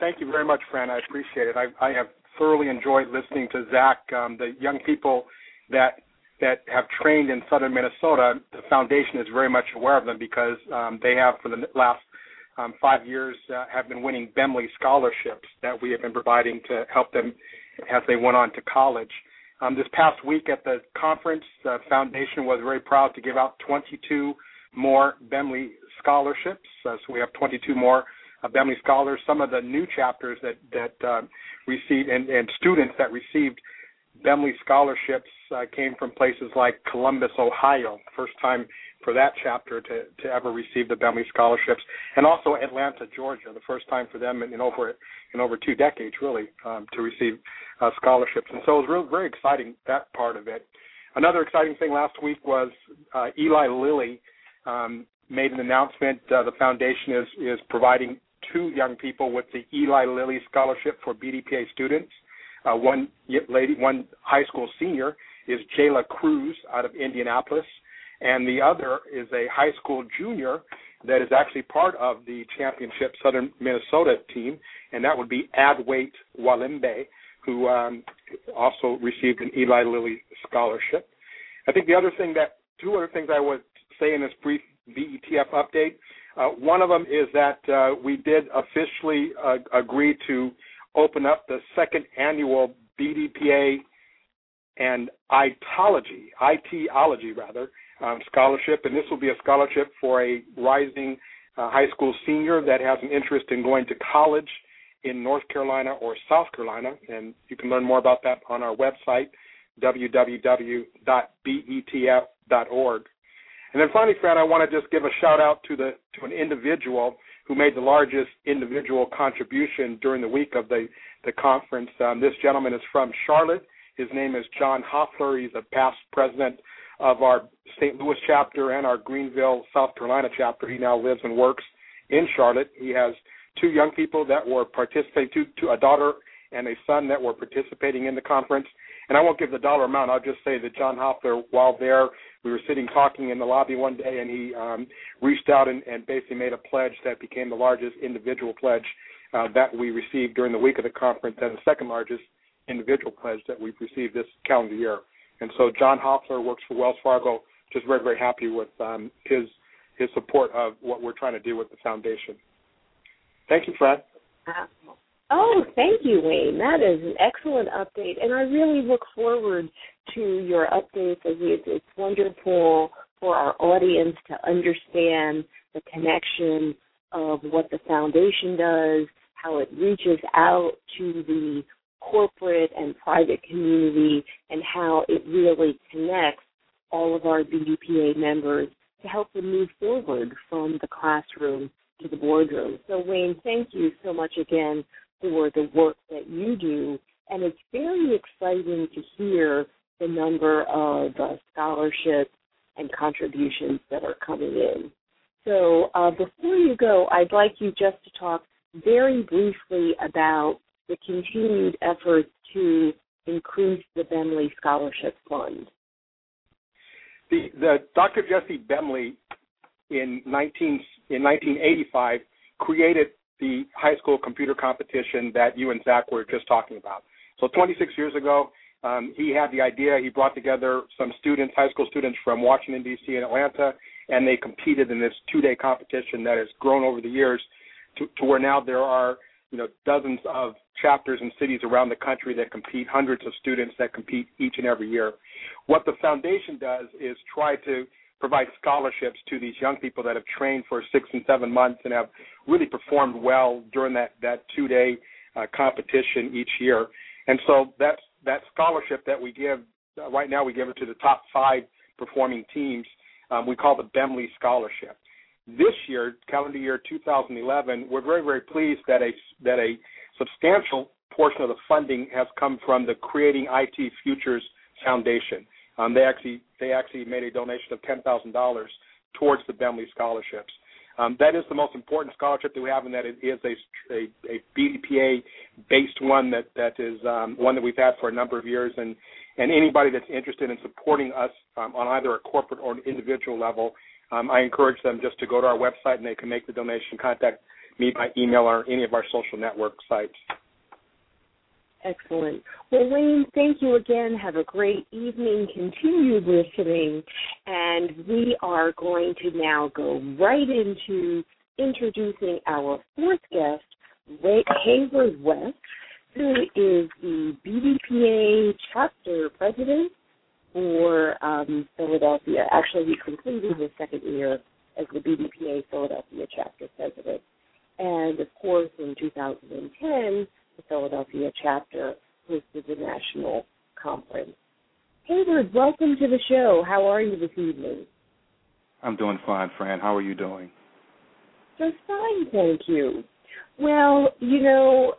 Thank you very much, Franne. I appreciate it. I, I have thoroughly enjoyed listening to Zack. Um, the young people that that have trained in southern Minnesota, the foundation is very much aware of them because um, they have for the last um, five years uh, have been winning Bemley scholarships that we have been providing to help them as they went on to college. Um, this past week at the conference, the foundation was very proud to give out 22 more Bemley scholarships. Uh, so we have 22 more uh, Bemley scholars. Some of the new chapters that that uh, received and, and students that received Bemley scholarships uh, came from places like Columbus, Ohio. First time for that chapter to, to ever receive the Bemley scholarships, and also Atlanta, Georgia, the first time for them in, in over in over two decades, really, um, to receive uh, scholarships. And so it was real, very exciting that part of it. Another exciting thing last week was uh, Eli Lilly um, made an announcement. Uh, the foundation is is providing two young people with the Eli Lilly Scholarship for BDPA students. Uh, one lady, one high school senior, is Jayla Cruz out of Indianapolis, and the other is a high school junior that is actually part of the championship Southern Minnesota team, and that would be Adwait Walimbe, who um, also received an Eli Lilly scholarship. I think the other thing that two other things I would say in this brief BETF update. Uh, one of them is that uh, we did officially uh, agree to open up the second annual BDPA and itology, ITology rather, um, scholarship, and this will be a scholarship for a rising uh, high school senior that has an interest in going to college in North Carolina or South Carolina, and you can learn more about that on our website, www.betf.org. And then finally, Franne, I want to just give a shout out to the to an individual who made the largest individual contribution during the week of the the conference. Um, this gentleman is from Charlotte. His name is John Hoffler. He's a past president of our St. Louis chapter and our Greenville, South Carolina chapter. He now lives and works in Charlotte. He has two young people that were participating, two, two, a daughter and a son that were participating in the conference. And I won't give the dollar amount. I'll just say that John Hoffler, while there, we were sitting talking in the lobby one day, and he um, reached out and, and basically made a pledge that became the largest individual pledge uh, that we received during the week of the conference, and the second largest individual pledge that we've received this calendar year. And so John Hoffler works for Wells Fargo. Just very, very happy with um, his his support of what we're trying to do with the foundation. Thank you, Franne. Oh, thank you, Wayne. That is an excellent update, and I really look forward to your updates. It's, wonderful for our audience to understand the connection of what the foundation does, how it reaches out to the corporate and private community, and how it really connects all of our BDPA members to help them move forward from the classroom to the boardroom. So, Wayne, thank you so much again for the work that you do. And it's very exciting to hear the number of uh, scholarships and contributions that are coming in. So uh, before you go, I'd like you just to talk very briefly about the continued efforts to increase the Bemley Scholarship Fund. The, the Dr. Jesse Bemley in 19 in 1985 created the high school computer competition that you and Zack were just talking about. So 26 years ago, um, he had the idea. He brought together some students, high school students from Washington D.C. and Atlanta, and they competed in this two-day competition that has grown over the years to, to where now there are you know dozens of chapters in cities around the country that compete, hundreds of students that compete each and every year. What the foundation does is try to provide scholarships to these young people that have trained for six and seven months and have really performed well during that that two day uh, competition each year. And so that's that scholarship that we give uh, right now we give it to the top five performing teams. Um, we call the Bemley Scholarship. This year, calendar year 2011, we're very very pleased that a that a substantial portion of the funding has come from the Creating IT Futures Foundation. Um, they actually they actually made a donation of ten thousand dollars towards the Bemley scholarships. Um, that is the most important scholarship that we have, and that it is a, a, a BDPA based one that that is um, one that we've had for a number of years. And and anybody that's interested in supporting us um, on either a corporate or an individual level, um, I encourage them just to go to our website and they can make the donation. Contact me by email or any of our social network sites. Excellent. Well, Wayne, thank you again. Have a great evening. Continue listening. And we are going to now go right into introducing our fourth guest, Hayward West, who is the BDPA chapter president for um, Philadelphia. Actually, he completed his second year as the BDPA Philadelphia chapter president. And of course, in 2010, the Philadelphia chapter hosted the national conference. Hayward, welcome to the show. How are you this evening? I'm doing fine, Franne. How are you doing? Just fine, thank you. Well, you know,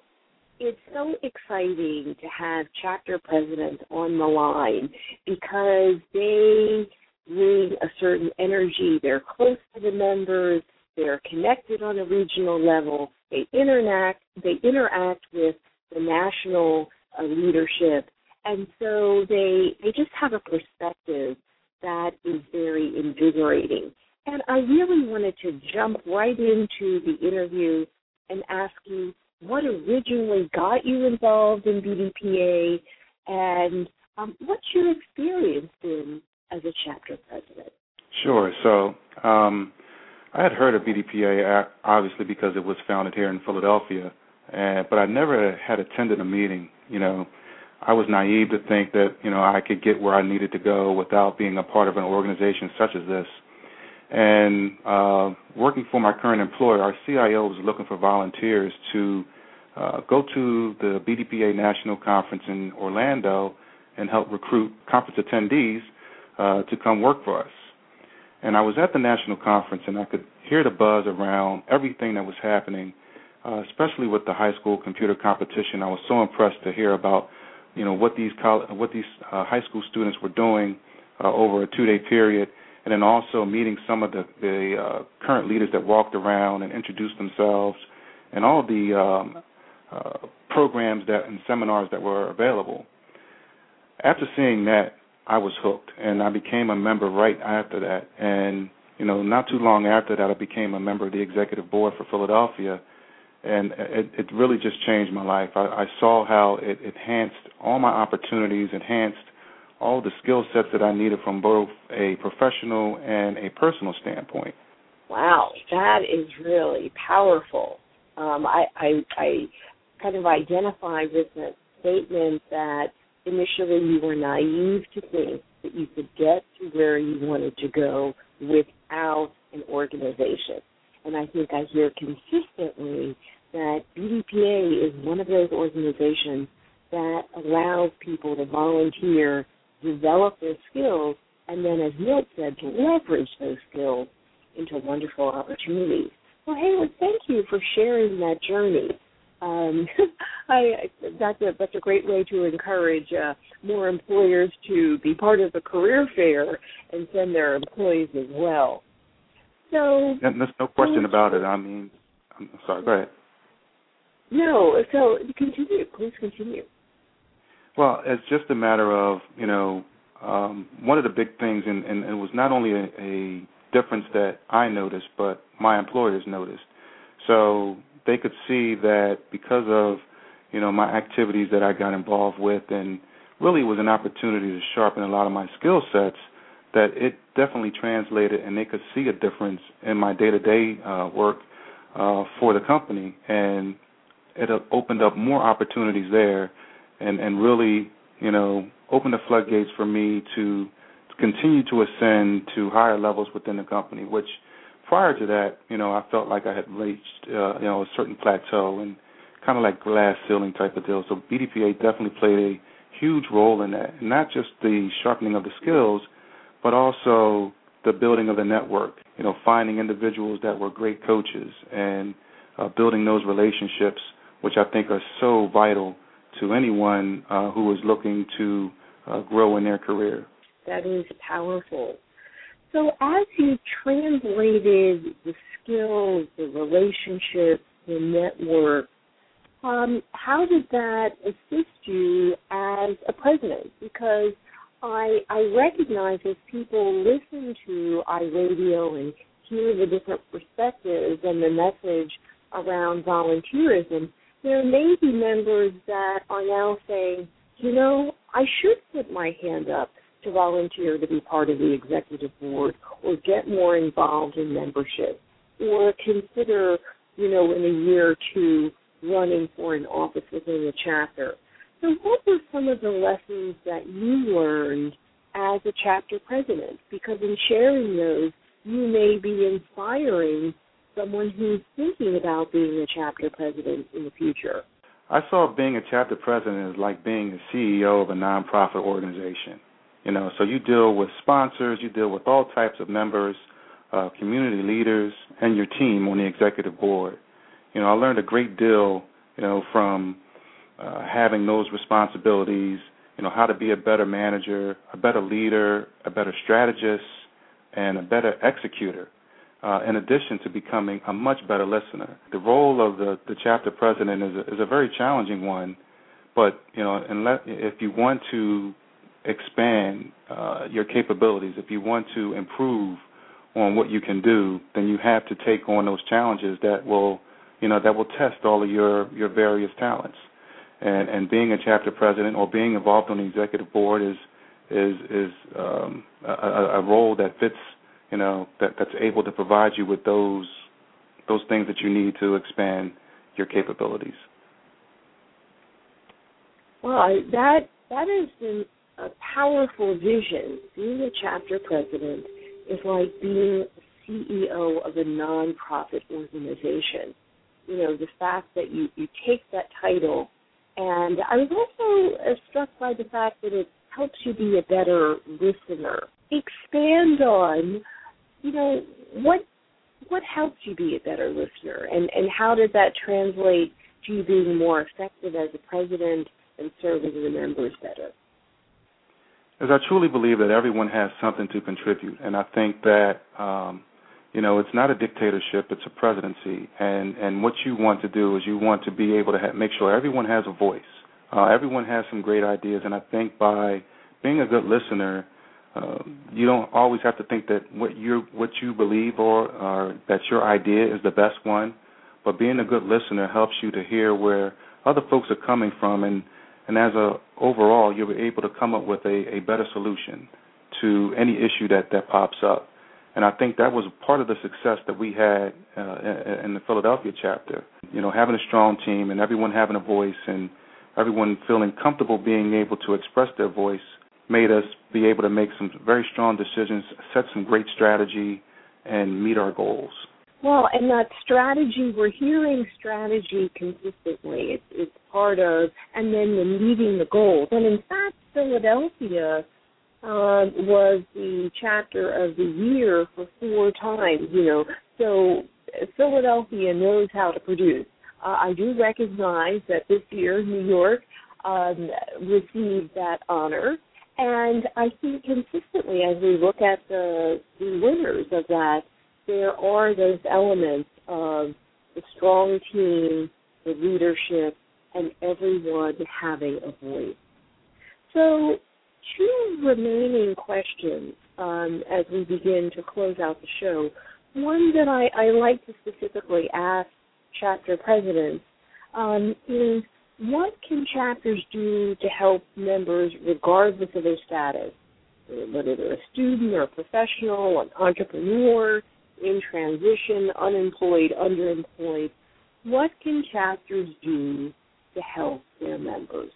it's so exciting to have chapter presidents on the line because they bring a certain energy. They're close to the members. They're connected on a regional level. They interact. They interact with the national uh, leadership, and so they they just have a perspective that is very invigorating. And I really wanted to jump right into the interview and ask you what originally got you involved in BDPA and um, what's your experience been as a chapter president? Sure. So um, I had heard of BDPA obviously because it was founded here in Philadelphia, and but I never had attended a meeting. You know, I was naive to think that you know I could get where I needed to go without being a part of an organization such as this. And uh, working for my current employer, our CIO was looking for volunteers to uh, go to the BDPA National Conference in Orlando and help recruit conference attendees uh, to come work for us. And I was at the national conference, and I could hear the buzz around everything that was happening, uh, especially with the high school computer competition. I was so impressed to hear about, you know, what these what these uh, high school students were doing uh, over a two-day period, and then also meeting some of the, the uh, current leaders that walked around and introduced themselves, and all the um, uh, programs that and seminars that were available. After seeing that, I was hooked, and I became a member right after that. And you know, not too long after that, I became a member of the executive board for Philadelphia, and it, it really just changed my life. I, I saw how it enhanced all my opportunities, enhanced all the skill sets that I needed from both a professional and a personal standpoint. Wow, that is really powerful. Um, I, I, I kind of identify with the statement that initially you were naive to think that you could get to where you wanted to go without an organization. And I think I hear consistently that BDPA is one of those organizations that allows people to volunteer, develop their skills, and then, as Milt said, to leverage those skills into wonderful opportunities. Well, Hayward, thank you for sharing that journey um, I that's a that's a great way to encourage uh, more employers to be part of the career fair and send their employees as well. So yeah, there's no question about it. I mean, I'm sorry. Go ahead. No, so continue. Please continue. Well, it's just a matter of you know um, one of the big things, and, and it was not only a, a difference that I noticed, but my employers noticed. So they could see that because of you know my activities that I got involved with, and really was an opportunity to sharpen a lot of my skill sets. That it definitely translated, and they could see a difference in my day-to-day uh, work uh, for the company. And it opened up more opportunities there, and and really you know opened the floodgates for me to, to continue to ascend to higher levels within the company, which prior to that, you know, I felt like I had reached, uh, you know, a certain plateau and kind of like glass ceiling type of deal. So BDPA definitely played a huge role in that, not just the sharpening of the skills, but also the building of the network. You know, finding individuals that were great coaches and uh, building those relationships, which I think are so vital to anyone uh, who is looking to uh, grow in their career. That is powerful. So, as you translated the skills, the relationships, the network, um, how did that assist you as a president? Because I I recognize as people listen to iRadio and hear the different perspectives and the message around volunteerism, there may be members that are now saying, you know, I should put my hand up to volunteer to be part of the executive board or get more involved in membership or consider, you know, in a year or two running for an office within the chapter. So what were some of the lessons that you learned as a chapter president? Because in sharing those, you may be inspiring someone who's thinking about being a chapter president in the future. I saw being a chapter president as like being a CEO of a nonprofit organization. You know, so you deal with sponsors, you deal with all types of members, uh, community leaders, and your team on the executive board. You know, I learned a great deal, you know, from uh, having those responsibilities. You know, how to be a better manager, a better leader, a better strategist, and a better executor. Uh, in addition to becoming a much better listener, the role of the, the chapter president is a, is a very challenging one. But you know, unless if you want to expand uh, your capabilities, if you want to improve on what you can do, then you have to take on those challenges that will, you know, that will test all of your your various talents. And and being a chapter president or being involved on the executive board is is is um, a, a role that fits, you know, that that's able to provide you with those those things that you need to expand your capabilities. Well, that that is a powerful vision. Being a chapter president is like being CEO of a nonprofit organization. You know, the fact that you, you take that title. And I was also uh, struck by the fact that it helps you be a better listener. Expand on, you know, what what helps you be a better listener and, and how does that translate to you being more effective as a president and serving the members better? is I truly believe that everyone has something to contribute, and I think that um, you know it's not a dictatorship; it's a presidency, and and what you want to do is you want to be able to have, make sure everyone has a voice. Uh, everyone has some great ideas, and I think by being a good listener, uh, you don't always have to think that what you what you believe or, or that your idea is the best one, but being a good listener helps you to hear where other folks are coming from and and as a overall, you'll be able to come up with a, a better solution to any issue that that pops up. And I think that was part of the success that we had uh, in the Philadelphia chapter. You know, having a strong team and everyone having a voice and everyone feeling comfortable being able to express their voice made us be able to make some very strong decisions, set some great strategy, and meet our goals. Well, and that strategy, we're hearing strategy consistently. It's, it's part of, and then the meeting the goals. And in fact, Philadelphia uh, was the chapter of the year for four times, you know. So Philadelphia knows how to produce. Uh, I do recognize that this year New York um, received that honor. And I think consistently as we look at the, the winners of that, there are those elements of the strong team, the leadership, and everyone having a voice. So, two remaining questions um, as we begin to close out the show. One that I, I like to specifically ask chapter presidents um, is what can chapters do to help members regardless of their status, whether they're a student or a professional, an entrepreneur, in transition, unemployed, underemployed. what can chapters do to help their members?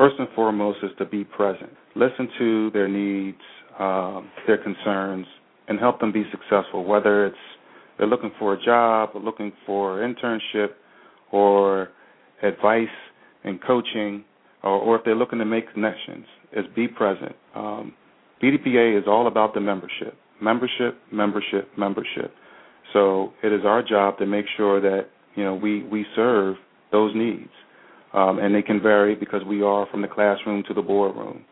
First and foremost is to be present. Listen to their needs, um, their concerns, and help them be successful, whether it's they're looking for a job or looking for internship or advice and coaching, or, or if they're looking to make connections, is be present. Um, BDPA is all about the membership, membership, membership, membership. So it is our job to make sure that you know we we serve those needs, um, and they can vary because we are from the classroom to the boardroom,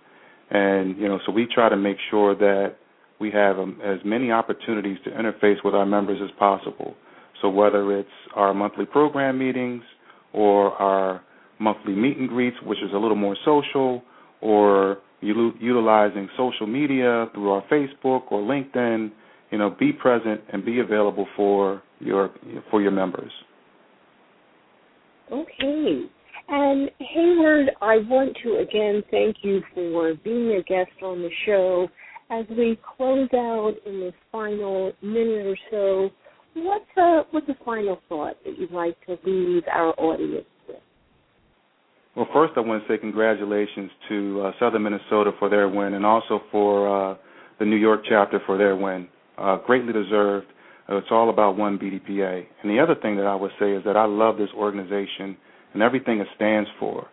and you know so we try to make sure that we have um, as many opportunities to interface with our members as possible. So whether it's our monthly program meetings or our monthly meet and greets, which is a little more social, or utilizing social media through our Facebook or LinkedIn, you know, be present and be available for your for your members. Okay. And Hayward, I want to again thank you for being a guest on the show. As we close out in this final minute or so, what's a what's a final thought that you'd like to leave our audience with? Well, first I want to say congratulations to uh, Southern Minnesota for their win, and also for uh, the New York chapter for their win. Uh, greatly deserved. Uh, it's all about one BDPA. And the other thing that I would say is that I love this organization and everything it stands for.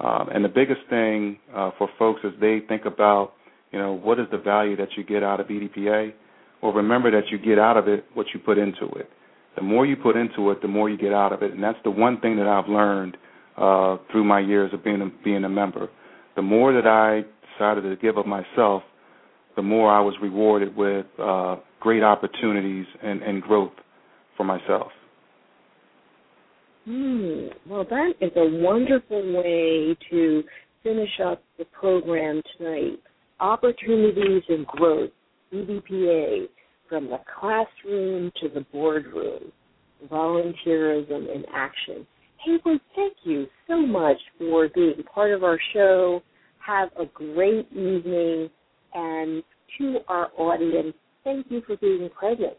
Um, and the biggest thing uh, for folks as they think about, you know, what is the value that you get out of BDPA? Well, remember that you get out of it what you put into it. The more you put into it, the more you get out of it. And that's the one thing that I've learned uh, through my years of being a, being a member. The more that I decided to give of myself, the more I was rewarded with uh, great opportunities and, and growth for myself. Hmm. Well, that is a wonderful way to finish up the program tonight. Opportunities and growth, BDPA, from the classroom to the boardroom, volunteerism in action. Hayward, thank you so much for being part of our show. Have a great evening. And to our audience, thank you for being present.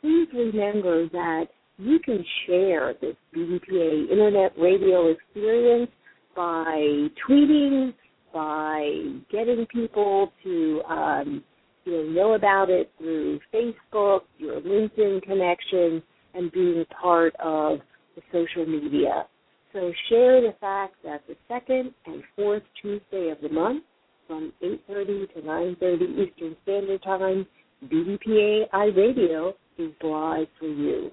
Please remember that you can share this BDPA Internet Radio experience by tweeting, by getting people to um, you know, know about it through Facebook, your LinkedIn connections, and being part of the social media. So share the fact that the second and fourth Tuesday of the month from 8.30 to 9.30 Eastern Standard Time, BDPA iRadio is live for you.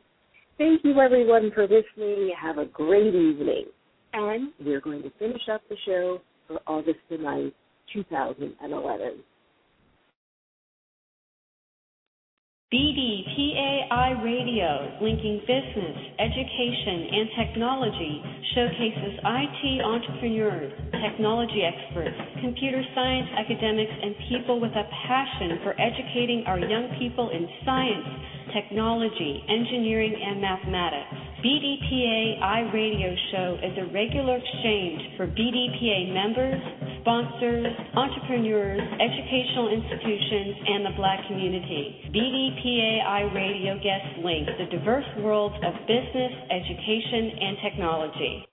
Thank you everyone for listening. Have a great evening. And we're going to finish up the show for August the 9th, 2011. BDPA iRadio, linking business, education, and technology, showcases IT entrepreneurs, technology experts, computer science academics, and people with a passion for educating our young people in science, technology, engineering, and mathematics. BDPA iRadio Show is a regular exchange for BDPA members, sponsors, entrepreneurs, educational institutions, and the black community. BDPA iRadio guests link the diverse worlds of business, education, and technology.